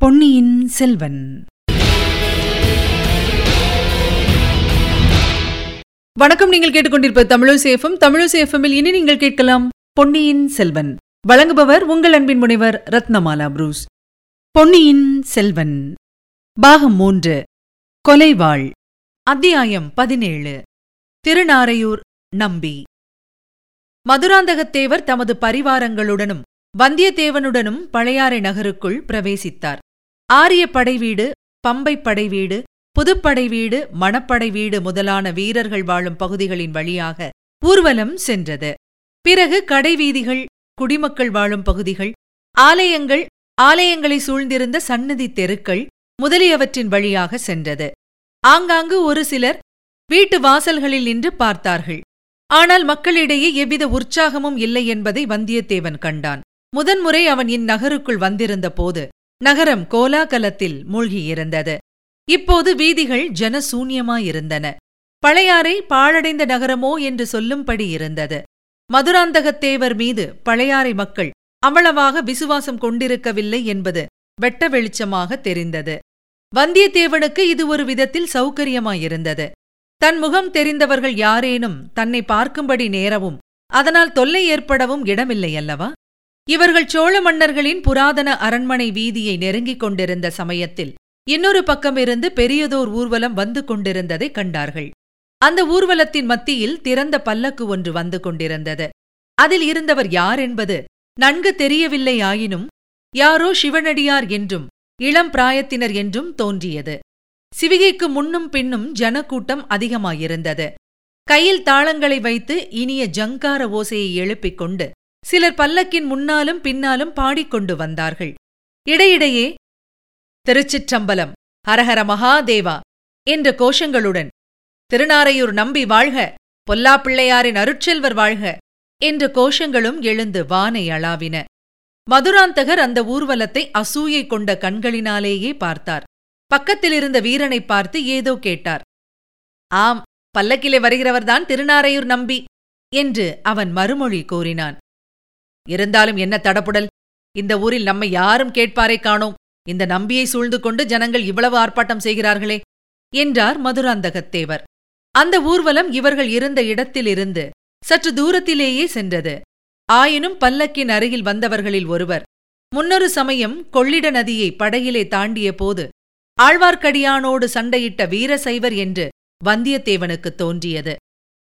பொன்னியின் செல்வன். வணக்கம் நீங்கள் கேட்டுக்கொண்டிருப்ப தமிழசேஃபம் தமிழசேஃபமில் இனி நீங்கள் கேட்கலாம் பொன்னியின் செல்வன். வழங்குபவர் உங்கள் அன்பின் முனைவர் ரத்னமாலா புரூஸ். பொன்னியின் செல்வன். பாகம் மூன்று. கொலைவாள். அத்தியாயம் பதினேழு. திருநாரையூர் நம்பி. மதுராந்தகத்தேவர் தமது பரிவாரங்களுடனும் வந்தியத்தேவனுடனும் பழையாறை நகருக்குள் பிரவேசித்தார். ஆரிய படைவீடு பம்பை படைவீடு புதுப்படை வீடு மணப்படை வீடு முதலான வீரர்கள் வாழும் பகுதிகளின் வழியாக ஊர்வலம் சென்றது. பிறகு கடைவீதிகள் குடிமக்கள் வாழும் பகுதிகள் ஆலயங்கள் ஆலயங்களை சூழ்ந்திருந்த சன்னதி தெருக்கள் முதலியவற்றின் வழியாக சென்றது. ஆங்காங்கு ஒரு சிலர் வீட்டு வாசல்களில் நின்று பார்த்தார்கள். ஆனால் மக்களிடையே எவ்வித உற்சாகமும் இல்லை என்பதை வந்தியத்தேவன் கண்டான். முதன்முறை அவன் இந்நகருக்குள் வந்திருந்த போது நகரம் கோலாகலத்தில் மூழ்கியிருந்தது. இப்போது வீதிகள் ஜனசூன்யமாயிருந்தன. பழையாறை பாழடைந்த நகரமோ என்று சொல்லும்படி இருந்தது. மதுராந்தகத்தேவர் மீது பழையாறை மக்கள் அவ்வளவாக விசுவாசம் கொண்டிருக்கவில்லை என்பது வெட்ட வெளிச்சமாக தெரிந்தது. வந்தியத்தேவனுக்கு இது ஒரு விதத்தில் சௌகரியமாயிருந்தது. தன் முகம் தெரிந்தவர்கள் யாரேனும் தன்னை பார்க்கும்படி நேரவும் அதனால் தொல்லை ஏற்படவும் இடமில்லையல்லவா? இவர்கள் சோழ மன்னர்களின் புராதன அரண்மனை வீதியை நெருங்கிக் கொண்டிருந்த சமயத்தில் இன்னொரு பக்கமிருந்து பெரியதோர் ஊர்வலம் வந்து கொண்டிருந்ததை கண்டார்கள். அந்த ஊர்வலத்தின் மத்தியில் திறந்த பல்லக்கு ஒன்று வந்து கொண்டிருந்தது. அதில் இருந்தவர் யார் என்பது நன்கு தெரியவில்லை ஆயினும் யாரோ சிவனடியார் என்றும் இளம் பிராயத்தினர் என்றும் தோன்றியது. சிவிகைக்கு முன்னும் பின்னும் ஜனக்கூட்டம் அதிகமாயிருந்தது. கையில் தாளங்களை வைத்து இனிய ஜங்கார ஓசையை எழுப்பிக் கொண்டு சிலர் பல்லக்கின் முன்னாலும் பின்னாலும் பாடிக்கொண்டு வந்தார்கள். இடையிடையே திருச்சிற்றம்பலம் ஹரஹர மகாதேவா என்ற கோஷங்களுடன் திருநாரையூர் நம்பி வாழ்க பொல்லாப்பிள்ளையாரின் அருட்செல்வர் வாழ்க என்ற கோஷங்களும் எழுந்து வானை அளாவின. மதுராந்தகர் அந்த ஊர்வலத்தை அசூயை கொண்ட கண்களினாலேயே பார்த்தார். பக்கத்திலிருந்த வீரனை பார்த்து ஏதோ கேட்டார். ஆம் பல்லக்கிலே வருகிறவர்தான் திருநாரையூர் நம்பி என்று அவன் மறுமொழி கூறினான். இருந்தாலும் என்ன தடப்புடல் இந்த ஊரில் நம்மை யாரும் கேட்பாரை காணோம். இந்த நம்பியை சூழ்ந்து கொண்டு ஜனங்கள் இவ்வளவு ஆர்ப்பாட்டம் செய்கிறார்களே என்றார் மதுராந்தகத்தேவர். அந்த ஊர்வலம் இவர்கள் இருந்த இடத்திலிருந்து சற்று தூரத்திலேயே சென்றது. ஆயினும் பல்லக்கின் அருகில் வந்தவர்களில் ஒருவர் முன்னொரு சமயம் கொள்ளிட நதியை படகிலே தாண்டிய போது ஆழ்வார்க்கடியானோடு சண்டையிட்ட வீரசைவர் என்று வந்தியத்தேவனுக்கு தோன்றியது.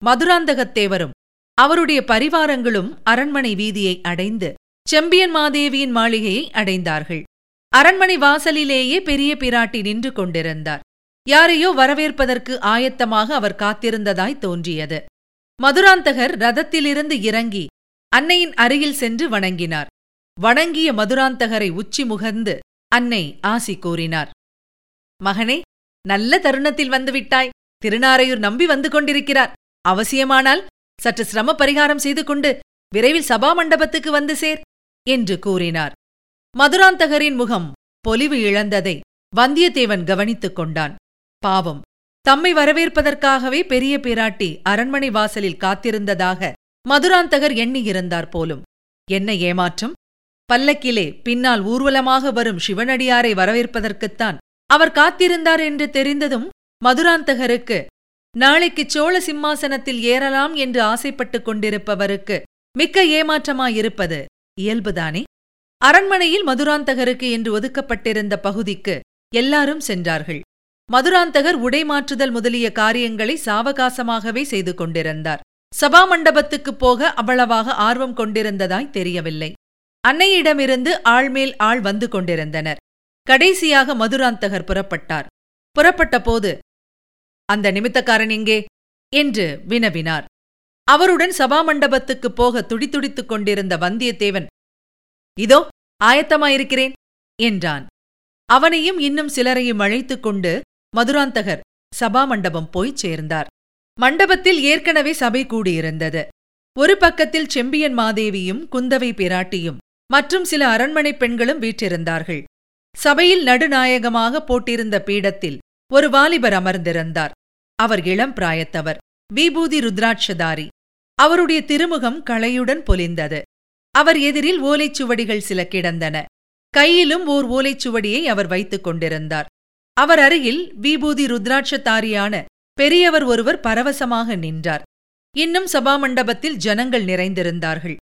மதுராந்தகத்தேவரும் அவருடைய பரிவாரங்களும் அரண்மனை வீதியை அடைந்து செம்பியன் மாதேவியின் மாளிகையை அடைந்தார்கள். அரண்மனை வாசலிலேயே பெரிய பிராட்டி நின்று கொண்டிருந்தார். யாரையோ வரவேற்பதற்கு ஆயத்தமாக அவர் காத்திருந்ததாய் தோன்றியது. மதுராந்தகர் ரதத்திலிருந்து இறங்கி அன்னையின் அருகில் சென்று வணங்கினார். வணங்கிய மதுராந்தகரை உச்சி முகர்ந்து அன்னை ஆசி கூறினார். மகனே நல்ல தருணத்தில் வந்துவிட்டாய். திருநாரையூர் நம்பி வந்து கொண்டிருக்கிறார். அவசியமானால் சற்று சிரம பரிகாரம் செய்து கொண்டு விரைவில் சபா மண்டபத்துக்கு வந்து சேர் என்று கூறினார். மதுராந்தகரின் முகம் பொலிவு இழந்ததை வந்தியத்தேவன் கவனித்துக் கொண்டான். பாவம். தம்மை வரவேற்பதற்காகவே பெரிய பிராட்டி அரண்மனை வாசலில் காத்திருந்ததாக மதுராந்தகர் எண்ணியிருந்தார் போலும். என்ன ஏமாற்றம்? பல்லக்கிலே பின்னால் ஊர்வலமாக வரும் சிவனடியாரை வரவேற்பதற்குத்தான் அவர் காத்திருந்தார் என்று தெரிந்ததும் மதுராந்தகருக்கு நாளைக்கு சோழ சிம்மாசனத்தில் ஏறலாம் என்று ஆசைப்பட்டுக் கொண்டிருப்பவருக்கு மிக்க ஏமாற்றமாயிருப்பது இயல்புதானே? அரண்மனையில் மதுராந்தகருக்கு என்று ஒதுக்கப்பட்டிருந்த பகுதிக்கு எல்லாரும் சென்றார்கள். மதுராந்தகர் உடை மாற்றுதல் முதலிய காரியங்களை சாவகாசமாகவே செய்து கொண்டிருந்தார். சபா மண்டபத்துக்குப் போக அவ்வளவாக ஆர்வம் கொண்டிருந்ததாய் தெரியவில்லை. அன்னையிடமிருந்து ஆள்மேல் ஆள் வந்து கொண்டிருந்தனர். கடைசியாக மதுராந்தகர் புறப்பட்டார். புறப்பட்ட போது அந்த நிமித்தக்காரன் எங்கே? என்று வினவினார். அவருடன் சபா மண்டபத்துக்குப் போக துடித்துடித்துக் கொண்டிருந்த வந்தியத்தேவன் இதோ ஆயத்தமாயிருக்கிறேன் என்றான். அவனையும் இன்னும் சிலரையும் அழைத்துக் கொண்டு மதுராந்தகர் சபா மண்டபம் போய்ச் சேர்ந்தார். மண்டபத்தில் ஏற்கனவே சபை கூடியிருந்தது. ஒரு பக்கத்தில் செம்பியன் மாதேவியும் குந்தவை பிராட்டியும் மற்றும் சில அரண்மனைப் பெண்களும் வீற்றிருந்தார்கள். சபையில் நடுநாயகமாக போட்டிருந்த பீடத்தில் ஒரு வாலிபர் அமர்ந்திருந்தார். அவர் இளம் பிராயத்தவர். விபூதி ருத்ராட்சதாரி. அவருடைய திருமுகம் களையுடன் பொலிந்தது. அவர் எதிரில் ஓலைச்சுவடிகள் சில கிடந்தன. கையிலும் ஓர் ஓலைச்சுவடியை அவர் வைத்துக் கொண்டிருந்தார். அவர் அருகில் விபூதி ருத்ராட்சதாரியான பெரியவர் ஒருவர் பரவசமாக நின்றார். இன்னும் சபாமண்டபத்தில் ஜனங்கள் நிறைந்திருந்தார்கள்.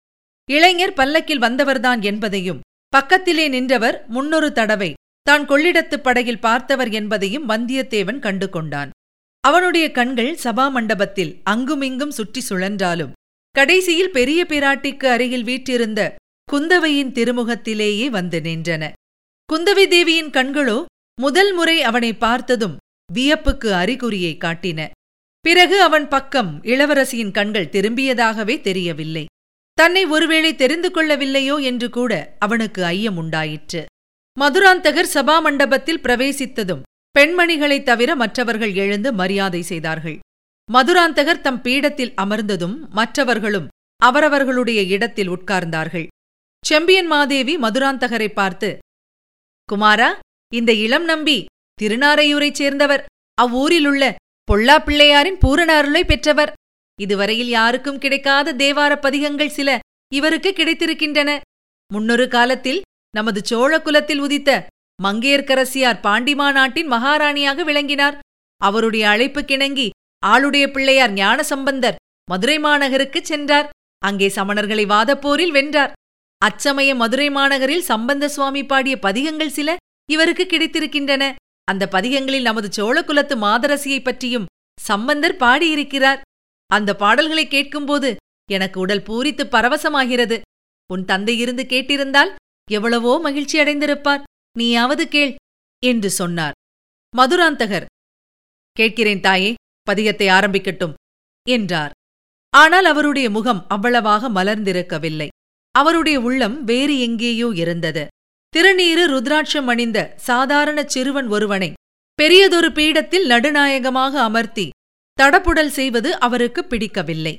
இளைஞர் பல்லக்கில் வந்தவர்தான் என்பதையும் பக்கத்திலே நின்றவர் முன்னொரு தடவை தான் கொள்ளிடத்துப் படகில் பார்த்தவர் என்பதையும் வந்தியத்தேவன் கண்டு கொண்டான் அவனுடைய கண்கள் சபா மண்டபத்தில் அங்குமிங்கும் சுற்றி சுழன்றாலும் கடைசியில் பெரிய பிராட்டிக்கு அருகில் வீற்றிருந்த குந்தவையின் திருமுகத்திலேயே வந்து நின்றன. குந்தவை தேவியின் கண்களோ முதல் முறை அவனை பார்த்ததும் வியப்புக்கு அறிகுறியை காட்டின. பிறகு அவன் பக்கம் இளவரசியின் கண்கள் திரும்பியதாகவே தெரியவில்லை. தன்னை ஒருவேளை தெரிந்து கொள்ளவில்லையோ என்று கூட அவனுக்கு ஐயம் உண்டாயிற்று மதுராந்தகர் சபா மண்டபத்தில் பிரவேசித்ததும் பெண்மணிகளைத் தவிர மற்றவர்கள் எழுந்து மரியாதை செய்தார்கள். மதுராந்தகர் தம் பீடத்தில் அமர்ந்ததும் மற்றவர்களும் அவரவர்களுடைய இடத்தில் உட்கார்ந்தார்கள். செம்பியன் மாதேவி மதுராந்தகரை பார்த்து குமாரா இந்த இளம் நம்பி திருநாரையூரைச் சேர்ந்தவர் அவ்வூரிலுள்ள பொல்லா பிள்ளையாரின் பூரண அருளை பெற்றவர். இதுவரையில் யாருக்கும் கிடைக்காத தேவார பதிகங்கள் சில இவருக்கு கிடைத்திருக்கின்றன. முன்னொரு காலத்தில் நமது சோழ குலத்தில் உதித்த மங்கையர்க்கரசியார் பாண்டிமா நாட்டின் மகாராணியாக விளங்கினார். அவருடைய அழைப்பு கிணங்கி ஆளுடைய பிள்ளையார் ஞானசம்பந்தர் மதுரை மாநகருக்குச் சென்றார். அங்கே சமணர்களை வாதப்போரில் வென்றார். அச்சமய மதுரை மாநகரில் சம்பந்த சுவாமி பாடிய பதிகங்கள் சில இவருக்கு கிடைத்திருக்கின்றன. அந்த பதிகங்களில் நமது சோழகுலத்து மாதரசியைப் பற்றியும் சம்பந்தர் பாடியிருக்கிறார். அந்த பாடல்களை கேட்கும்போது எனக்கு உடல் பூரித்து பரவசமாகிறது. உன் தந்தை இருந்து கேட்டிருந்தால் எவ்வளவோ மகிழ்ச்சி அடைந்திருப்பார் நீயாவது கேள் என்று சொன்னார். மதுராந்தகர் கேட்கிறேன் தாயே பதிகத்தை ஆரம்பிக்கட்டும் என்றார். ஆனால் அவருடைய முகம் அவ்வளவாக மலர்ந்திருக்கவில்லை. அவருடைய உள்ளம் வேறு எங்கேயோ இருந்தது. திருநீறு ருத்ராட்சம் அணிந்த சாதாரண சிறுவன் ஒருவனை பெரியதொரு பீடத்தில் நடுநாயகமாக அமர்த்தி தடப்புடல் செய்வது அவருக்கு பிடிக்கவில்லை.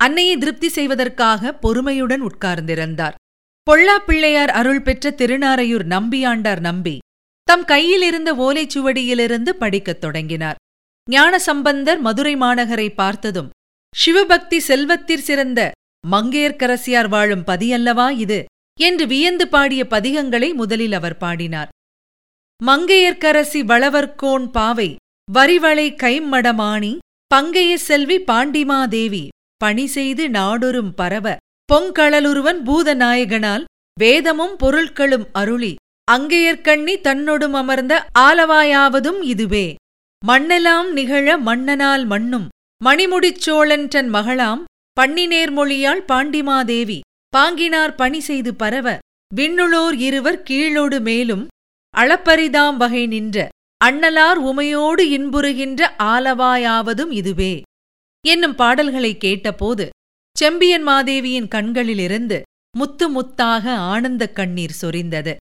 அன்னையை திருப்தி செய்வதற்காக பொறுமையுடன் உட்கார்ந்திருந்தார். பொல்லா பிள்ளையார் அருள் பெற்ற திருநாரையூர் நம்பியாண்டார் நம்பி தம் கையிலிருந்த ஓலைச்சுவடியிலிருந்து படிக்கத் தொடங்கினார். ஞானசம்பந்தர் மதுரை மாநகரை பார்த்ததும் சிவபக்தி செல்வத்திற் சிறந்த மங்கையர்க்கரசியார் வாழும் பதியல்லவா இது? என்று வியந்து பாடிய பதிகங்களை முதலில் அவர் பாடினார். மங்கையர்க்கரசி வளவர்கோன் பாவை வரிவளை கைம்மடமாணி பங்கைய செல்வி பாண்டிமாதேவி பணி செய்து நாடொரும் பரவ பொங்கழலுருவன் பூதநாயகனால் வேதமும் பொருட்களும் அருளி அங்கையர்கண்ணி தன்னொடும் அமர்ந்த ஆலவாயாவதும் இதுவே. மண்ணெலாம் நிகழ மன்னனால் மண்ணும் மணிமுடிச்சோழன் தன் மகளாம் பன்னினேர்மொழியாள் பாண்டிமாதேவி பாங்கினார் பணி செய்து பரவ விண்ணுளோர் இருவர் கீழோடு மேலும் அளப்பரிதாம் வகை நின்ற அண்ணலார் உமையோடு இன்புறுகின்ற ஆலவாயாவதும் இதுவே. என்னும் பாடல்களை கேட்டபோது செம்பியன் மாதேவியின் கண்களிலிருந்து முத்து முத்தாக ஆனந்தக் கண்ணீர் சொரிந்தது.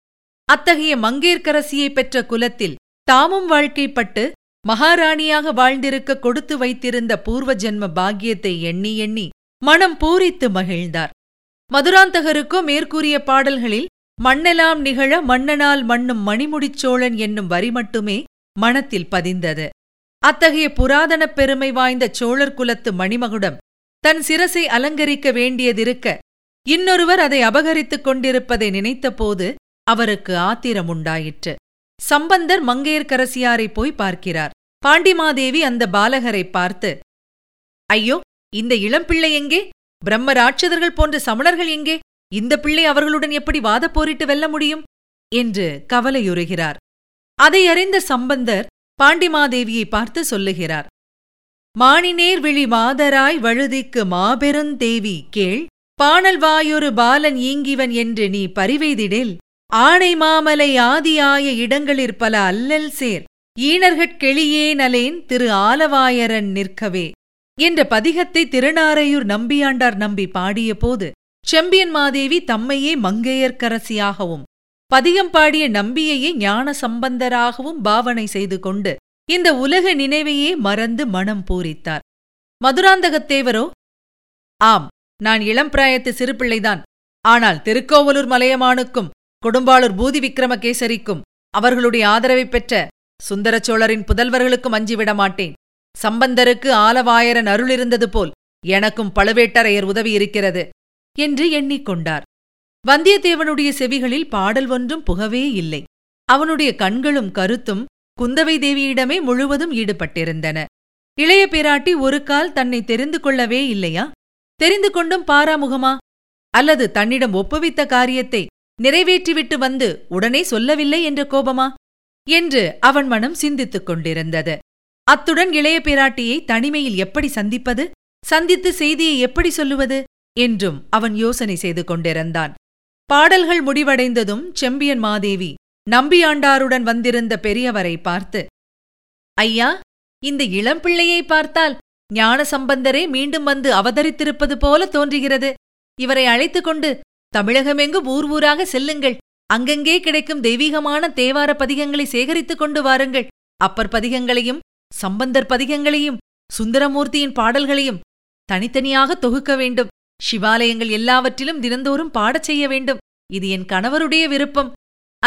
அத்தகைய மங்கேற்கரசியை பெற்ற குலத்தில் தாமும் வாழ்க்கைப்பட்டு மகாராணியாக வாழ்ந்திருக்க கொடுத்து வைத்திருந்த பூர்வ ஜென்ம பாக்கியத்தை எண்ணி எண்ணி மனம் பூரித்து மகிழ்ந்தார். மதுராந்தகருக்கோ மேற்கூறிய பாடல்களில் மண்ணெலாம் நிகழ மன்னனால் மண்ணும் மணிமுடிச்சோழன் என்னும் வரி மட்டுமே மனத்தில் பதிந்தது. அத்தகைய புராதனப் பெருமை வாய்ந்த சோழர் குலத்து மணிமகுடம் தன் சிரசை அலங்கரிக்க வேண்டியதிருக்க இன்னொருவர் அதை அபகரித்துக் கொண்டிருப்பதை நினைத்தபோது அவருக்கு ஆத்திரம் உண்டாயிற்று. சம்பந்தர் மங்கையர்க்கரசியாரை போய் பார்க்கிறார். பாண்டிமாதேவி அந்த பாலகரை பார்த்து ஐயோ இந்த இளம்பிள்ளை எங்கே? பிரம்ம ராட்சதர்கள் போன்ற சமணர்கள் எங்கே? இந்த பிள்ளை அவர்களுடன் எப்படி வாதப் போரிட்டு வெல்ல முடியும்? என்று கவலையுறுகிறார். அதை அறிந்த சம்பந்தர் பாண்டிமாதேவியை பார்த்து சொல்லுகிறார் மானினேர் விழி மாதராய் வழுதிக்கு மாபெருந்தேவி கேள் பாணல் வாயொரு பாலன் ஈங்கிவன் என்று நீ பரிவெய்திடேல் ஆணை மாமலை ஆதியாய இடங்களிற் பல அல்லல் சேர் ஈணர்கட்கெளியே நலேன் திரு ஆலவாயரன் நிற்கவே என்ற பதிகத்தை திருநாரையூர் நம்பியாண்டார் நம்பி பாடியபோது செம்பியன் மாதேவி தம்மையே மங்கையர்க்கரசியாகவும் பதிகம் பாடிய நம்பியையே ஞான சம்பந்தராகவும் பாவனை செய்து கொண்டு இந்த உலக நினைவையே மறந்து மனம் பூரித்தார். மதுராந்தகத்தேவரோ ஆம் நான் இளம் பிராயத்து சிறுபிள்ளைதான். ஆனால் திருக்கோவலூர் மலையமானுக்கும் கொடும்பாளூர் பூதி விக்ரமகேசரிக்கும் அவர்களுடைய ஆதரவைப் பெற்ற சுந்தரச் சோழரின் புதல்வர்களுக்கும் அஞ்சிவிட மாட்டேன். சம்பந்தருக்கு ஆலவாயரன் அருள் இருந்தது போல் எனக்கும் பழுவேட்டரையர் உதவி இருக்கிறது என்று எண்ணிக்கொண்டார் வந்தியத்தேவனுடைய செவிகளில் பாடல் ஒன்றும் புகவே இல்லை. அவனுடைய கண்களும் கருத்தும் குந்தவை தேவியிடமே முழுவதும் ஈடுபட்டிருந்தன. இளைய பிராட்டி ஒரு கால் தன்னை தெரிந்து கொள்ளவே இல்லையா? தெரிந்து கொண்டும் பாராமுகமா? அல்லது தன்னிடம் ஒப்புவித்த காரியத்தை நிறைவேற்றிவிட்டு வந்து உடனே சொல்லவில்லை என்ற கோபமா? என்று அவன் மனம் சிந்தித்துக் கொண்டிருந்தது. அத்துடன் இளைய பிராட்டியை தனிமையில் எப்படி சந்திப்பது? சந்தித்து செய்தியை எப்படி சொல்லுவது? என்றும் அவன் யோசனை செய்து கொண்டிருந்தான். பாடல்கள் முடிவடைந்ததும் செம்பியன் மாதேவி நம்பியாண்டாருடன் வந்திருந்த பெரியவரை பார்த்து ஐயா இந்த இளம்பிள்ளையை பார்த்தால் ஞான சம்பந்தரே மீண்டும் வந்து அவதரித்திருப்பது போல தோன்றுகிறது. இவரை அழைத்துக் கொண்டு தமிழகமெங்கும் ஊர் ஊராக செல்லுங்கள். அங்கங்கே கிடைக்கும் தெய்வீகமான தேவார பதிகங்களை சேகரித்துக் கொண்டு வாருங்கள். அப்பர் பதிகங்களையும் சம்பந்தர் பதிகங்களையும் சுந்தரமூர்த்தியின் பாடல்களையும் தனித்தனியாக தொகுக்க வேண்டும். சிவாலயங்கள் எல்லாவற்றிலும் தினந்தோறும் பாடச் செய்ய வேண்டும். இது என் கணவருடைய விருப்பம்.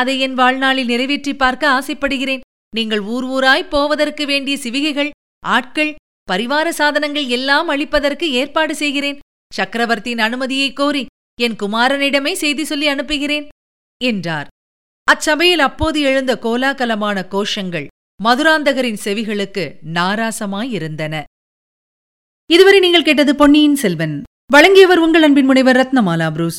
அதை என் வாழ்நாளில் நிறைவேற்றி பார்க்க ஆசைப்படுகிறேன். நீங்கள் ஊர் ஊராய் போவதற்கு வேண்டிய சிவிகைகள் ஆட்கள் பரிவார சாதனங்கள் எல்லாம் அளிப்பதற்கு ஏற்பாடு செய்கிறேன். சக்கரவர்த்தியின் அனுமதியை கோரி என் குமாரனிடமே செய்தி சொல்லி அனுப்புகிறேன் என்றார். அச்சபையில் அப்போது எழுந்த கோலாகலமான கோஷங்கள் மதுராந்தகரின் செவிகளுக்கு நாராசமாயிருந்தன. இதுவரை நீங்கள் கேட்டது பொன்னியின் செல்வன். வழங்கியவர் உங்கள் அன்பின் முனைவர் ரத்னமாலா புரூஸ்.